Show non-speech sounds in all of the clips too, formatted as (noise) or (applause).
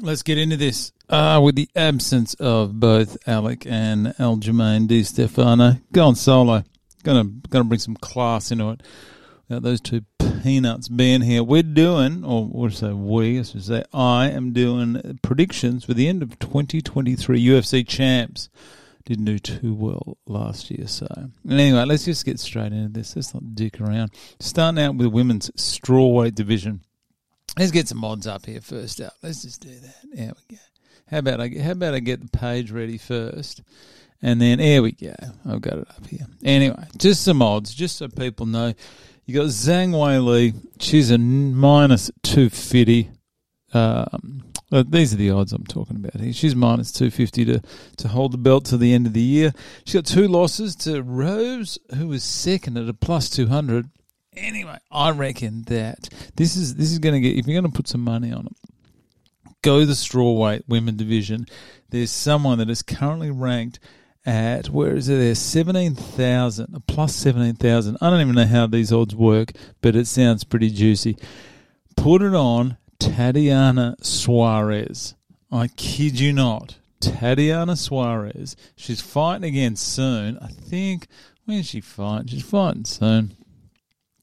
Let's get into this. Uh, with the absence of both Alec and Aljamain Di Stefano, going solo. Gonna gonna bring some class into it. Without those two peanuts being here, we're doing, or what say we? I should say I am doing predictions for the end of 2023 UFC champs. Didn't do too well last year, so anyway, let's just get straight into this. Let's not dick around. Starting out with women's strawweight division. Let's get some odds up here first up. Let's just do that. There we go. How about I how about I get the page ready first, and then here we go. I've got it up here. Anyway, just some odds, just so people know. You got Zhang Weili. She's a minus two fifty. Um, uh, these are the odds I'm talking about here. She's minus two fifty to to hold the belt to the end of the year. She's got two losses to Rose, who was second at a plus two hundred. Anyway, I reckon that this is this is going to get if you're going to put some money on it, go the strawweight women division. There's someone that is currently ranked at where is it? There seventeen thousand, plus seventeen thousand. I don't even know how these odds work, but it sounds pretty juicy. Put it on Tatiana Suarez. I kid you not. Tatiana Suarez. She's fighting again soon. I think when is she fighting? She's fighting soon.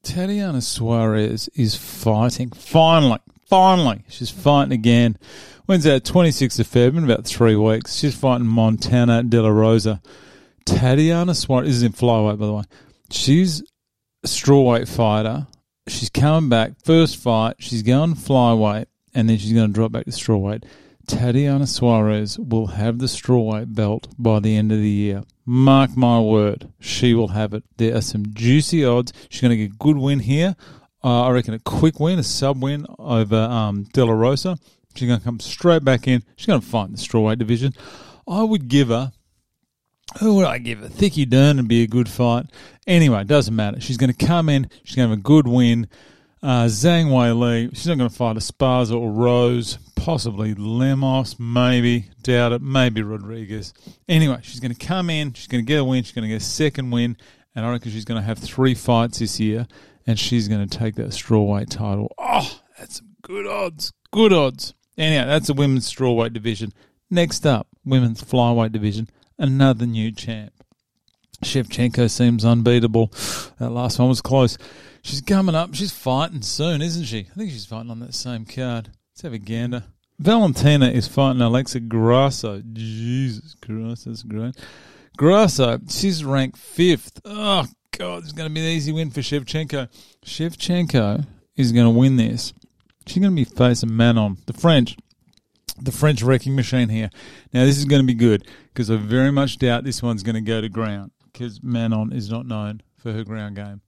Tatiana Suarez is fighting. Finally, finally, she's fighting again. When's that? 26th of February, in about three weeks. She's fighting Montana De La Rosa. Tatiana Suarez is in flyweight, by the way. She's a strawweight fighter. She's coming back. First fight, she's going flyweight, and then she's going to drop back to strawweight. Tatiana Suarez will have the strawweight belt by the end of the year. Mark my word, she will have it. There are some juicy odds. She's going to get a good win here. Uh, I reckon a quick win, a sub win over um, De La Rosa. She's going to come straight back in. She's going to fight in the strawweight division. I would give her. Who would I give her? Thicky Dern would be a good fight. Anyway, it doesn't matter. She's going to come in. She's going to have a good win. Uh, Zhang Weili, she's not going to fight a Esparza or Rose, possibly Lemos, maybe, doubt it, maybe Rodriguez. Anyway, she's going to come in, she's going to get a win, she's going to get a second win, and I reckon she's going to have three fights this year, and she's going to take that strawweight title. Oh, that's some good odds, good odds. Anyhow, that's the women's strawweight division. Next up, women's flyweight division, another new champ. Shevchenko seems unbeatable. That last one was close. She's coming up. She's fighting soon, isn't she? I think she's fighting on that same card. Let's have a gander. Valentina is fighting Alexa Grasso. Jesus Christ, that's great. Grasso, she's ranked fifth. Oh, God, it's going to be an easy win for Shevchenko. Shevchenko is going to win this. She's going to be facing Manon, the French. The French wrecking machine here. Now, this is going to be good because I very much doubt this one's going to go to ground because Manon is not known for her ground game.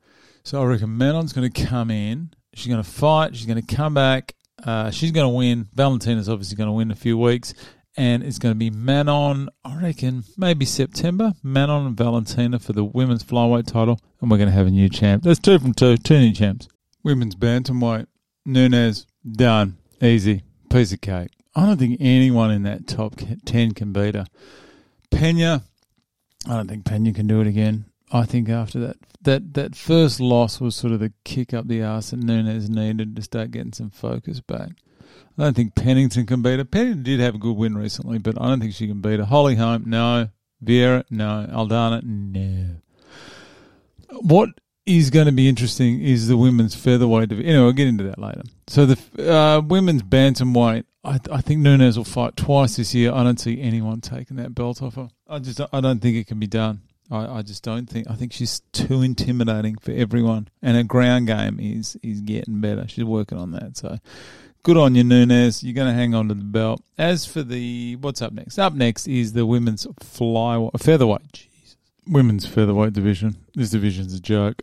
So I reckon Manon's going to come in. She's going to fight. She's going to come back. Uh, she's going to win. Valentina's obviously going to win in a few weeks. And it's going to be Manon, I reckon, maybe September. Manon and Valentina for the women's flyweight title. And we're going to have a new champ. That's two from two. Two new champs. Women's bantamweight. Nunes, done. Easy. Piece of cake. I don't think anyone in that top 10 can beat her. Pena, I don't think Pena can do it again. I think after that that that first loss was sort of the kick up the arse that Nunes needed to start getting some focus back. I don't think Pennington can beat her. Pennington did have a good win recently, but I don't think she can beat her. Holly Holm, no. Vieira, no. Aldana, no. What is going to be interesting is the women's featherweight. Anyway, I'll get into that later. So the uh, women's bantamweight, I, I think Nunes will fight twice this year. I don't see anyone taking that belt off her. I just I don't think it can be done. I, I just don't think. I think she's too intimidating for everyone, and her ground game is is getting better. She's working on that. So, good on you, Nunes. You're going to hang on to the belt. As for the what's up next? Up next is the women's fly featherweight. Jesus, women's featherweight division. This division's a joke.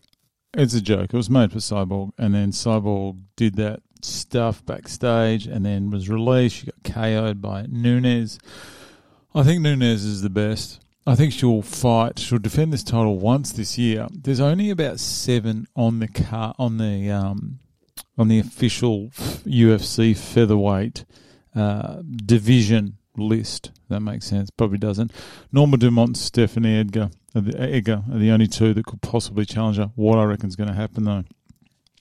It's a joke. It was made for Cyborg, and then Cyborg did that stuff backstage, and then was released. She got KO'd by Nunes. I think Nunes is the best. I think she'll fight. She'll defend this title once this year. There's only about seven on the car on the um, on the official UFC featherweight uh, division list. That makes sense. Probably doesn't. Norma Dumont, Stephanie Edgar, are the, Edgar are the only two that could possibly challenge her. What I reckon is going to happen though.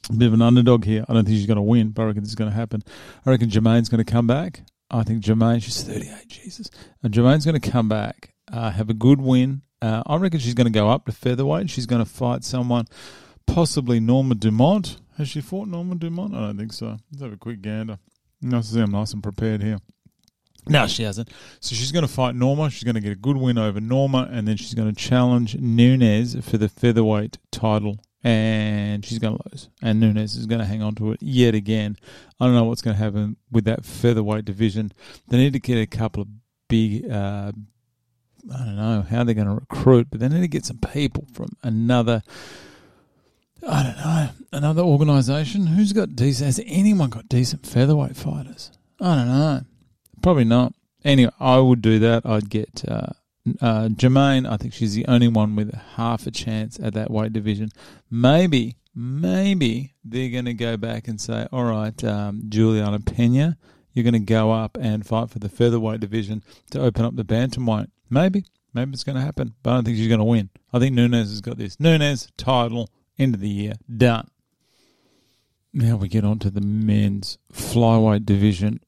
A bit of an underdog here. I don't think she's going to win, but I reckon this is going to happen. I reckon Germaine's going to come back. I think Germaine, she's 38, Jesus. And Germaine's going to come back, uh, have a good win. Uh, I reckon she's going to go up to featherweight. She's going to fight someone, possibly Norma Dumont. Has she fought Norma Dumont? I don't think so. Let's have a quick gander. Nice to see I'm nice and prepared here. No, she hasn't. So she's going to fight Norma. She's going to get a good win over Norma, and then she's going to challenge Nunes for the featherweight title and she's going to lose. And Nunes is going to hang on to it yet again. I don't know what's going to happen with that featherweight division. They need to get a couple of big. Uh, I don't know how they're going to recruit, but they need to get some people from another. I don't know another organisation. Who's got decent? Has anyone got decent featherweight fighters? I don't know. Probably not. Anyway, I would do that. I'd get uh, uh, Germaine, I think she's the only one with half a chance at that weight division. Maybe, maybe they're going to go back and say, all right, um, Juliana Pena, you're going to go up and fight for the featherweight division to open up the bantamweight. Maybe, maybe it's going to happen, but I don't think she's going to win. I think Nunes has got this. Nunes, title, end of the year, done. Now we get on to the men's flyweight division.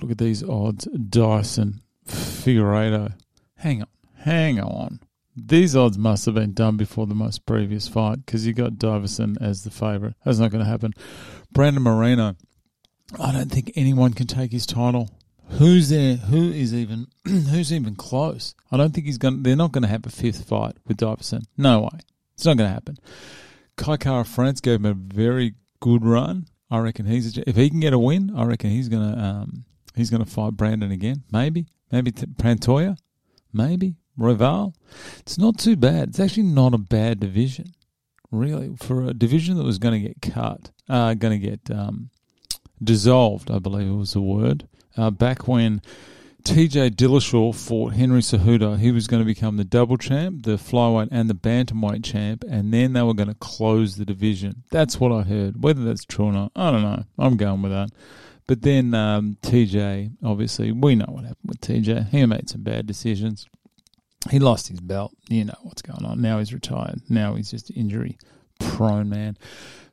Look at these odds. Deiveson, Figueiredo. Hang on. Hang on. These odds must have been done before the most previous fight because you got Deiveson as the favourite. That's not going to happen. Brandon Moreno, I don't think anyone can take his title. Who's there? Who is even? (clears throat) who's even close? I don't think he's going. They're not going to have a fifth fight with Deiveson. No way. It's not going to happen. Kai Kara France gave him a very good run. I reckon he's if he can get a win. I reckon he's gonna um, he's gonna fight Brandon again. Maybe maybe Pantoja. Maybe Royval. It's not too bad. It's actually not a bad division, really, for a division that was going to get cut, uh, going to get um, dissolved, I believe it was the word, uh, back when TJ Dillashaw fought Henry Cejudo. He was going to become the double champ, the flyweight, and the bantamweight champ, and then they were going to close the division. That's what I heard. Whether that's true or not, I don't know. I'm going with that. But then um, TJ, obviously, we know what happened with TJ. He made some bad decisions he lost his belt. You know what's going on. Now he's retired. Now he's just injury prone, man.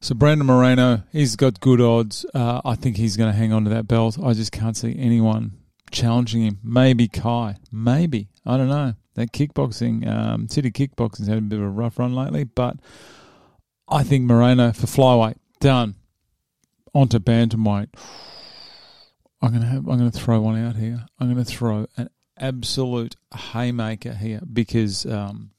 So Brandon Moreno, he's got good odds. Uh, I think he's going to hang on to that belt. I just can't see anyone challenging him. Maybe Kai. Maybe. I don't know. That kickboxing, um, City Kickboxing's had a bit of a rough run lately, but I think Moreno for flyweight done. Onto bantamweight. I'm gonna have. I'm gonna throw one out here. I'm gonna throw an absolute haymaker here because um,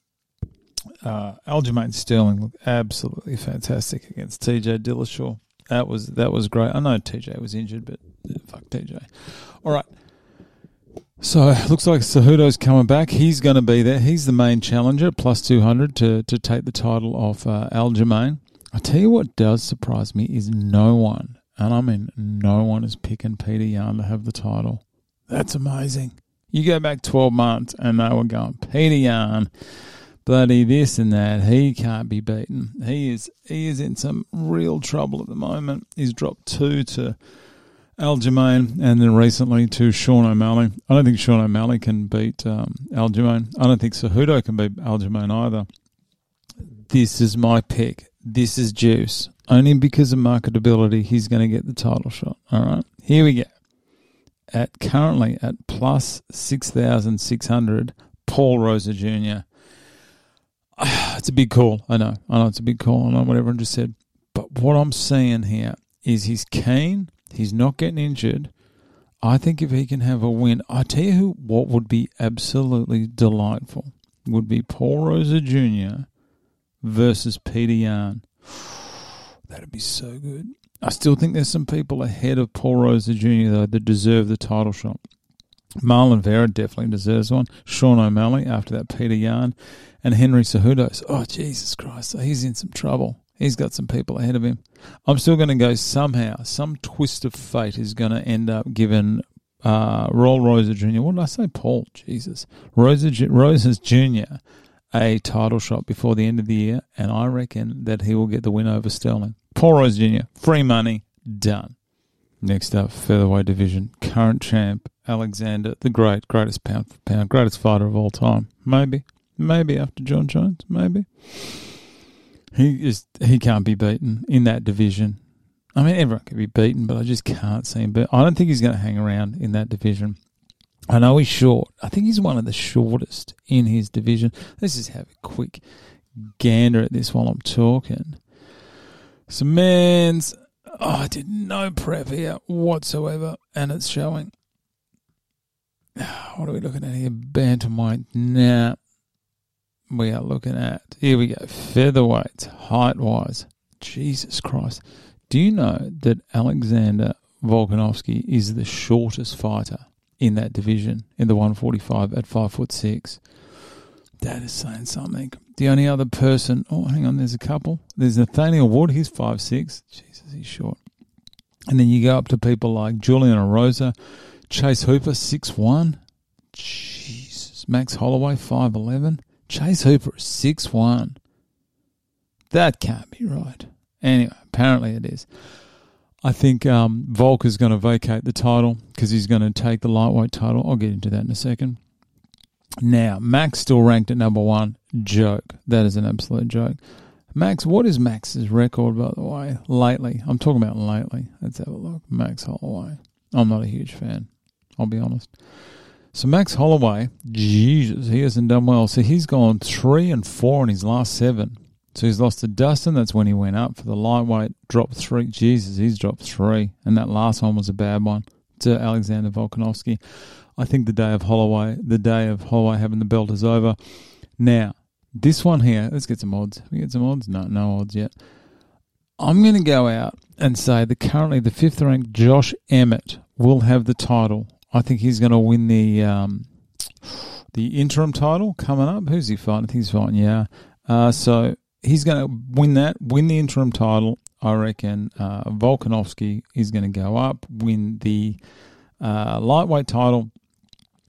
uh, Aljamain Sterling looked absolutely fantastic against TJ Dillashaw. That was that was great. I know TJ was injured, but fuck TJ. All right. So looks like Cejudo's coming back. He's going to be there. He's the main challenger, plus two hundred to to take the title off uh, Aljamain. I tell you what does surprise me is no one, and I mean no one is picking Peter Yan to have the title. That's amazing. You go back 12 months and they were going, Peter Yan, bloody this and that. He can't be beaten. He is he is in some real trouble at the moment. He's dropped two to Aljamain and then recently to Sean O'Malley. I don't think Sean O'Malley can beat um, Aljamain. I don't think Cejudo can beat Aljamain either. This is my pick. This is Juice. Only because of marketability, he's going to get the title shot. All right, here we go at currently at plus 6,600, Paul Rosa Jr. (sighs) It's a big call. I know. I know it's a big call. I know what everyone just said. But what I'm seeing here is he's keen. He's not getting injured. I think if he can have a win, I tell you who, what would be absolutely delightful would be Paul Rosa Jr. versus Peter Yan. (sighs) That'd be so good. I still think there's some people ahead of Paul Rosa Jr. though that deserve the title shot. Marlon Vera definitely deserves one. Sean O'Malley after that Peter Yan, and Henry Cejudo. Oh Jesus Christ! He's in some trouble. He's got some people ahead of him. I'm still going to go somehow. Some twist of fate is going to end up giving uh, Roll Rosa Jr. What did I say? Paul. Jesus. Rosa Rosas Jr. a title shot before the end of the year, and I reckon that he will get the win over Sterling. Paul Rose Jr., free money, done. Next up, featherweight division, current champ Alexander the Great, greatest pound for pound, greatest fighter of all time. Maybe, maybe after Jon Jones, maybe. He is he can't be beaten in that division. I mean, everyone can be beaten, but I just can't see him. But I don't think he's going to hang around in that division. I know he's short. I think he's one of the shortest in his division. Let's just have a quick gander at this while I'm talking. So, man's. Oh, I did no prep here whatsoever, and it's showing. (sighs) What are we looking at here? Bantamweight. Now, we are looking at. Here we go. Featherweights, height wise. Jesus Christ. Do you know that Alexander Volkanovski is the shortest fighter in that division in the 145 at five foot six? That is saying something. The only other person, oh, hang on, there's a couple. There's Nathaniel Wood, he's five six. Jesus, he's short. And then you go up to people like Julian Erosa, Chase Hooper, six one. Jesus. Max Holloway, 5'11. Chase Hooper, six one. That can't be right. Anyway, apparently it is. I think um, Volk is going to vacate the title because he's going to take the lightweight title. I'll get into that in a second. Now, Max still ranked at number one. Joke. That is an absolute joke. Max, what is Max's record, by the way, lately? I'm talking about lately. Let's have a look. Max Holloway. I'm not a huge fan. I'll be honest. So Max Holloway, Jesus, he hasn't done well. So he's gone three and four in his last seven. So he's lost to Dustin. That's when he went up for the lightweight. Dropped three. Jesus, he's dropped three. And that last one was a bad one to Alexander Volkanovski. I think the day of Holloway, the day of Holloway having the belt is over. Now, this one here, let's get some odds. We get some odds? No, no odds yet. I'm going to go out and say that currently the fifth ranked Josh Emmett will have the title. I think he's going to win the um, the interim title coming up. Who's he fighting? I think he's fighting, yeah. Uh, so he's going to win that, win the interim title. I reckon uh, Volkanovski is going to go up, win the uh, lightweight title,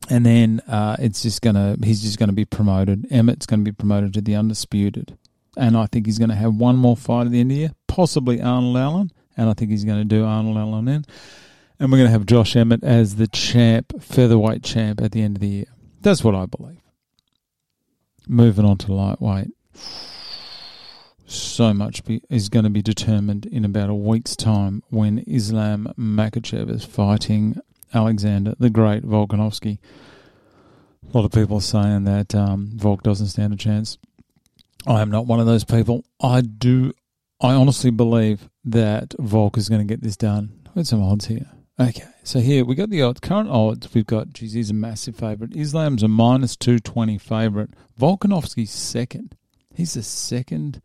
and then uh, it's just going to he's just going to be promoted. Emmett's going to be promoted to the undisputed, and I think he's going to have one more fight at the end of the year, possibly Arnold Allen, and I think he's going to do Arnold Allen in, and we're going to have Josh Emmett as the champ, featherweight champ at the end of the year. That's what I believe. Moving on to lightweight so much be, is going to be determined in about a week's time when Islam Makhachev is fighting Alexander the Great Volkanovski. A lot of people are saying that um, Volk doesn't stand a chance. I am not one of those people. I do. I honestly believe that Volk is going to get this done. With some odds here. Okay, so here we got the odds. Current odds, we've got, he's a massive favourite. Islam's a minus 220 favourite. Volkanovski's second. He's the second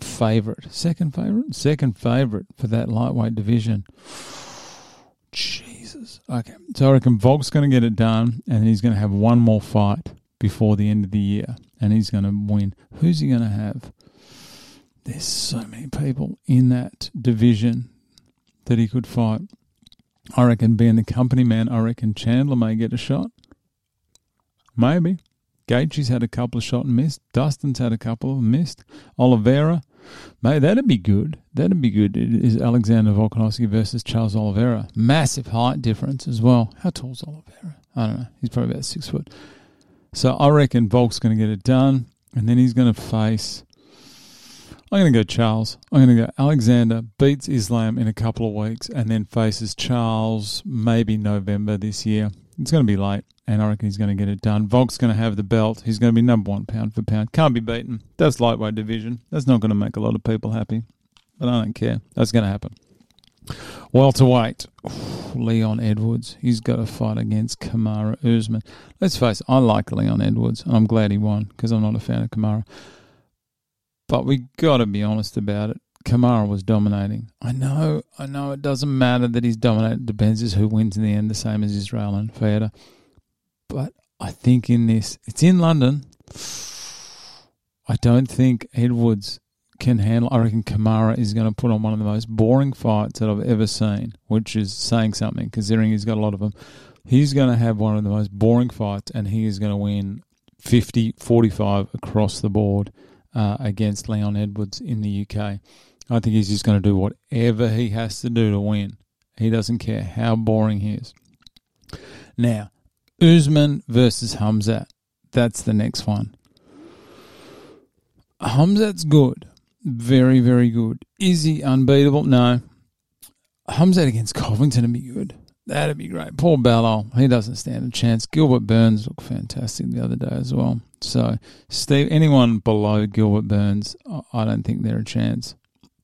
favourite. Second favourite? Second favourite for that lightweight division. (sighs) Jesus. Okay. So I reckon Volk's going to get it done and he's going to have one more fight before the end of the year and he's going to win. Who's he going to have? There's so many people in that division that he could fight. I reckon being the company man, I reckon Chandler may get a shot. Maybe. Gaethje's had a couple of shot and missed. Dustin's had a couple of missed. Oliveira, Mate, that'd be good. That'd be good. It is Alexander Volkanovski versus Charles Oliveira. Massive height difference as well. How tall's Oliveira? I don't know. He's probably about six foot. So I reckon Volk's going to get it done, and then he's going to face. I'm going to go Charles. I'm going to go Alexander beats Islam in a couple of weeks, and then faces Charles maybe November this year. It's going to be late, and I reckon he's going to get it done. Volk's going to have the belt. He's going to be number one pound for pound. Can't be beaten. That's lightweight division. That's not going to make a lot of people happy, but I don't care. That's going to happen. Welterweight, (sighs) Leon Edwards. He's got to fight against Kamaru Usman. Let's face it, I like Leon Edwards, and I'm glad he won because I'm not a fan of Kamaru. But we got to be honest about it. Kamaru was dominating. I know, I know it doesn't matter that he's dominated. Depends is who wins in the end, the same as Israel and Fedor. But I think in this, it's in London. I don't think Edwards can handle. I reckon Kamaru is going to put on one of the most boring fights that I've ever seen, which is saying something considering he's got a lot of them. He's going to have one of the most boring fights, and he is going to win 50 45 across the board uh, against Leon Edwards in the UK. I think he's just going to do whatever he has to do to win. He doesn't care how boring he is. Now, Usman versus Hamzat. That's the next one. Hamzat's good, Very, very good. Is he unbeatable? No. Hamzat against Covington would be good. That'd be great. Paul Ballol, he doesn't stand a chance. Gilbert Burns looked fantastic the other day as well. So, Steve, anyone below Gilbert Burns, I don't think they're a chance.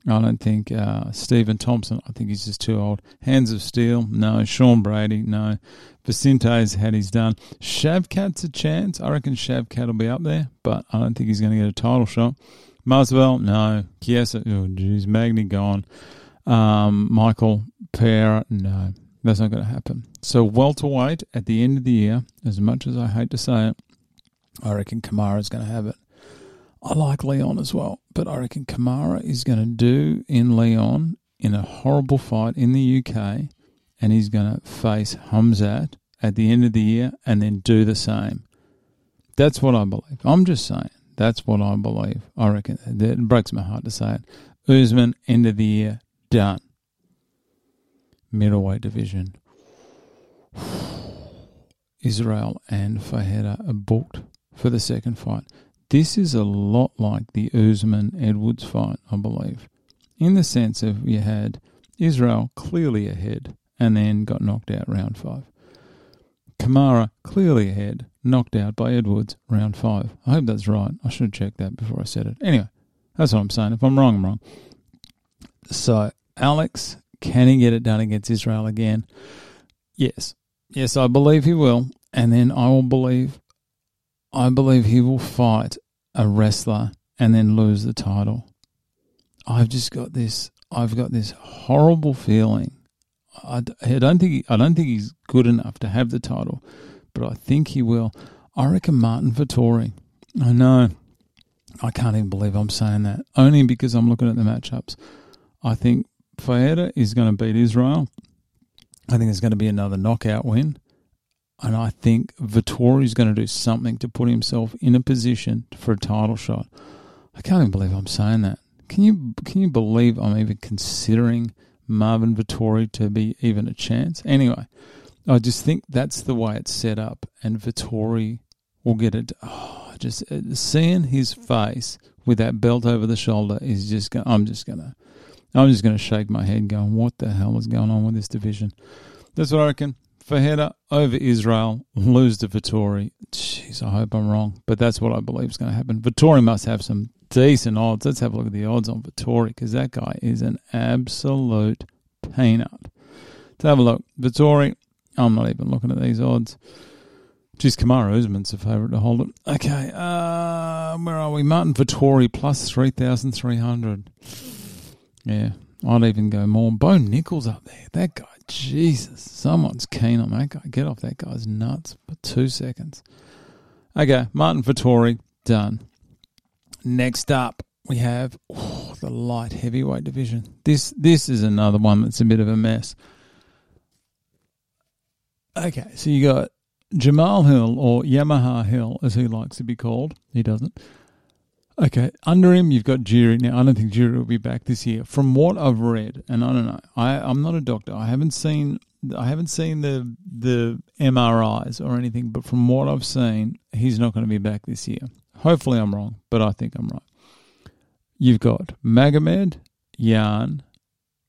I don't think uh, Stephen Thompson, I think he's just too old. Hands of Steel, no. Sean Brady, no. Vicente's had his done. Shavkat's a chance. I reckon Shavkat will be up there, but I don't think he's going to get a title shot. Muswell, no. Chiesa, oh geez, Magny gone. Um, Michael Pereira, no. That's not going to happen. So welterweight at the end of the year, as much as I hate to say it, I reckon Kamaru's going to have it. I like Leon as well, but I reckon Kamaru is going to do in Leon in a horrible fight in the UK, and he's going to face Hamzat at the end of the year and then do the same. That's what I believe. I'm just saying. That's what I believe. I reckon it breaks my heart to say it. Usman, end of the year, done. Middleweight division. (sighs) Israel and Pereira are booked for the second fight. This is a lot like the Usman Edwards fight, I believe, in the sense of you had Israel clearly ahead and then got knocked out round five. Kamaru clearly ahead, knocked out by Edwards round five. I hope that's right. I should have checked that before I said it. Anyway, that's what I'm saying. If I'm wrong, I'm wrong. So, Alex, can he get it done against Israel again? Yes. Yes, I believe he will. And then I will believe I believe he will fight a wrestler and then lose the title. I've just got this. I've got this horrible feeling. I, I don't think I don't think he's good enough to have the title, but I think he will. I reckon Martin Vettori. I know. I can't even believe I'm saying that. Only because I'm looking at the matchups. I think Pereira is going to beat Israel. I think there's going to be another knockout win. And I think Vettori is going to do something to put himself in a position for a title shot. I can't even believe I'm saying that. Can you can you believe I'm even considering Marvin Vettori to be even a chance? Anyway, I just think that's the way it's set up, and Vettori will get it. Oh, just uh, seeing his face with that belt over the shoulder is just. I'm just gonna. I'm just gonna shake my head, going, "What the hell is going on with this division?" That's what I reckon. Pereira over Israel, lose to Vettori. Jeez, I hope I'm wrong, but that's what I believe is going to happen. Vettori must have some decent odds. Let's have a look at the odds on Vettori because that guy is an absolute peanut. Let's have a look. Vettori, I'm not even looking at these odds. Geez, Kamaru Usman's a favourite to hold it. Okay, uh, where are we? Martin Vettori plus 3,300. Yeah, I'd even go more. Bo Nickal's up there. That guy Jesus, someone's keen on that guy. Get off that guy's nuts for two seconds. Okay, Martin Vettori, done. Next up, we have oh, the light heavyweight division. This this is another one that's a bit of a mess. Okay, so you got Jamal Hill or Yamaha Hill, as he likes to be called. He doesn't. Okay, under him you've got Jiri. Now I don't think Jiri will be back this year. From what I've read, and I don't know, I I'm not a doctor. I haven't seen I haven't seen the the MRIs or anything, but from what I've seen, he's not going to be back this year. Hopefully I'm wrong, but I think I'm right. You've got Magomed, Yan,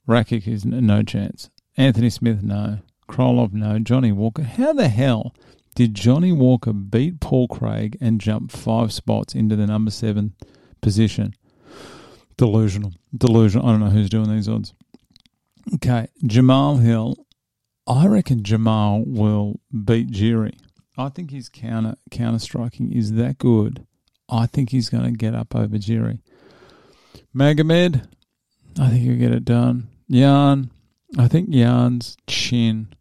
Rakic is no chance. Anthony Smith, no. Krylov, no. Johnny Walker. How the hell did Johnny Walker beat Paul Craig and jump five spots into the number seven position? Delusional. Delusional. I don't know who's doing these odds. Okay, Jamal Hill. I reckon Jamal will beat Jiri. I think his counter counter striking is that good. I think he's going to get up over Jiri. Magomed, I think he'll get it done. Yan, I think Yan's chin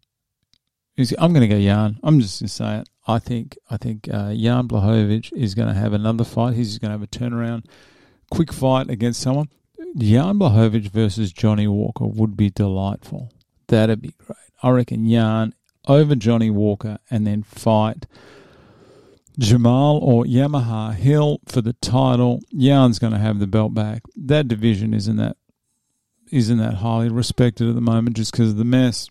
I'm going to go Jan. I'm just going to say it. I think I think uh, Jan Blachowicz is going to have another fight. He's going to have a turnaround, quick fight against someone. Jan Blachowicz versus Johnny Walker would be delightful. That'd be great. I reckon Jan over Johnny Walker and then fight Jamal or Yamaha Hill for the title. Jan's going to have the belt back. That division isn't that isn't that highly respected at the moment just because of the mess.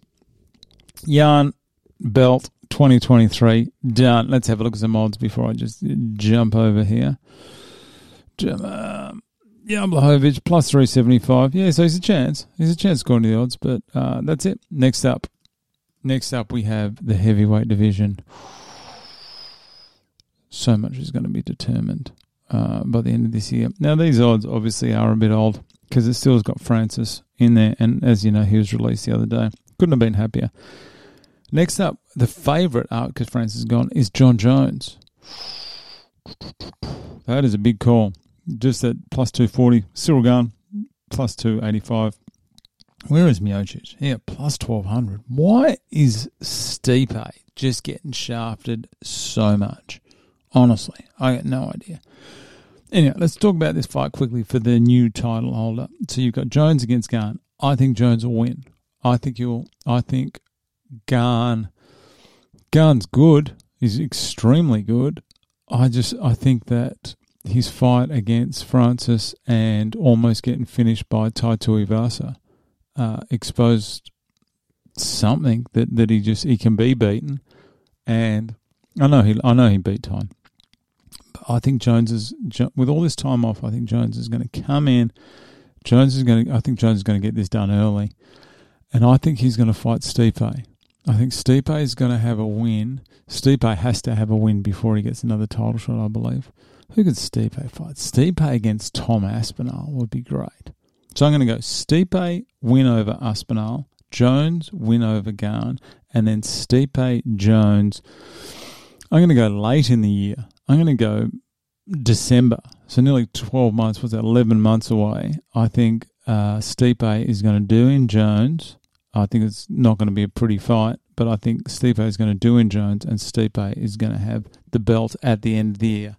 Jan belt 2023 done. Let's have a look at some odds before I just jump over here. Um, Yeah, Blachowicz plus 375. Yeah, so he's a chance. He's a chance according to the odds, but uh, that's it. Next up. Next up, we have the heavyweight division. So much is going to be determined uh, by the end of this year. Now, these odds obviously are a bit old because it still has got Francis in there, and as you know, he was released the other day. Couldn't have been happier. Next up, the favourite out because Francis is gone is Jon Jones. That is a big call. Just at plus 240. Cyril Gane, plus 285. Where is Miocic? Yeah, plus 1200. Why is Stipe just getting shafted so much? Honestly, I got no idea. Anyway, let's talk about this fight quickly for the new title holder. So you've got Jones against Gane. I think Jones will win. I think you'll. I think Gane. Gane's good. He's extremely good. I just I think that his fight against Francis and almost getting finished by Tai Tuivasa uh, exposed something that, that he just he can be beaten, and I know he I know he beat time. But I think Jones is with all this time off. I think Jones is going to come in. Jones is going to. I think Jones is going to get this done early, and I think he's going to fight Stipe. I think Stipe is going to have a win. Stipe has to have a win before he gets another title shot, I believe. Who could Stipe fight? Stipe against Tom Aspinall would be great. So I'm going to go Stipe win over Aspinall, Jones win over Gane, and then Stipe Jones. I'm going to go late in the year. I'm going to go December. So nearly 12 months, what's that, 11 months away. I think uh, Stipe is going to do in Jones. I think it's not going to be a pretty fight, but I think Stipe is going to do in Jones, and Stipe is going to have the belt at the end of the year.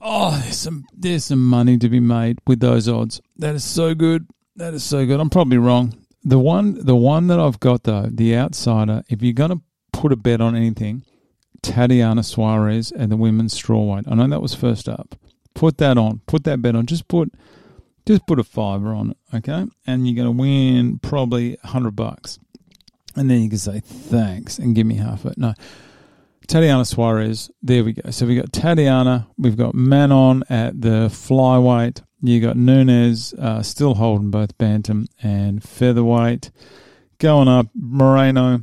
Oh, there's some there's some money to be made with those odds. That is so good. That is so good. I'm probably wrong. The one the one that I've got though, the outsider, if you're gonna put a bet on anything, Tatiana Suarez and the women's strawweight. I know that was first up. Put that on. Put that bet on. Just put just put a fiver on it, okay? And you're gonna win probably hundred bucks. And then you can say thanks and give me half of it. No. Tatiana Suarez. There we go. So we got Tatiana. We've got Manon at the flyweight. You got Nunes uh, still holding both bantam and featherweight. Going up, Moreno.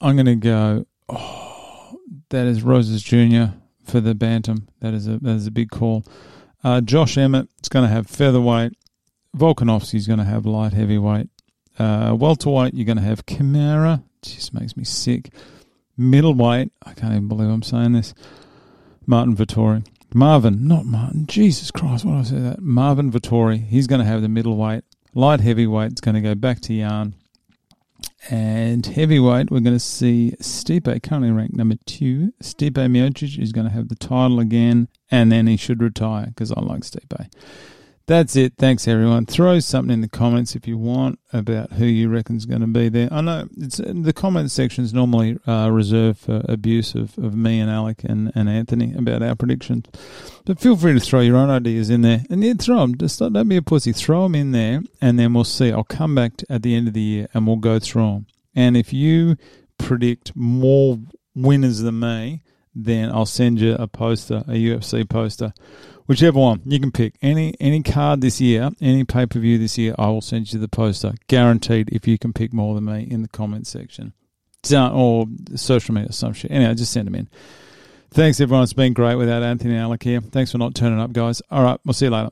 I'm going to go. Oh, that is Rosas Jr. for the bantam. That is a that is a big call. Uh, Josh Emmett is going to have featherweight. Volkanovski's going to have light heavyweight. Uh, welterweight, you're going to have Kamaru. Just makes me sick middleweight. I can't even believe I'm saying this. Martin Vettori. Marvin, not Martin. Jesus Christ, why did I say that? Marvin Vettori. He's going to have the middleweight. Light heavyweight is going to go back to Jan. And heavyweight, we're going to see Stipe, currently ranked number two. Stipe Miocic is going to have the title again, and then he should retire because I like Stipe. That's it. Thanks, everyone. Throw something in the comments if you want about who you reckon is going to be there. I know it's the comment section is normally uh, reserved for abuse of, of me and Alec and, and Anthony about our predictions, but feel free to throw your own ideas in there and yeah, throw them. Just don't, don't be a pussy. Throw them in there, and then we'll see. I'll come back at the end of the year and we'll go through them. And if you predict more winners than me, then I'll send you a poster, a UFC poster Whichever one you can pick, any any card this year, any pay per view this year, I will send you the poster, guaranteed. If you can pick more than me in the comment section, or social media, some shit. Anyway, just send them in. Thanks, everyone. It's been great without Anthony Alec here. Thanks for not turning up, guys. All right, we'll see you later.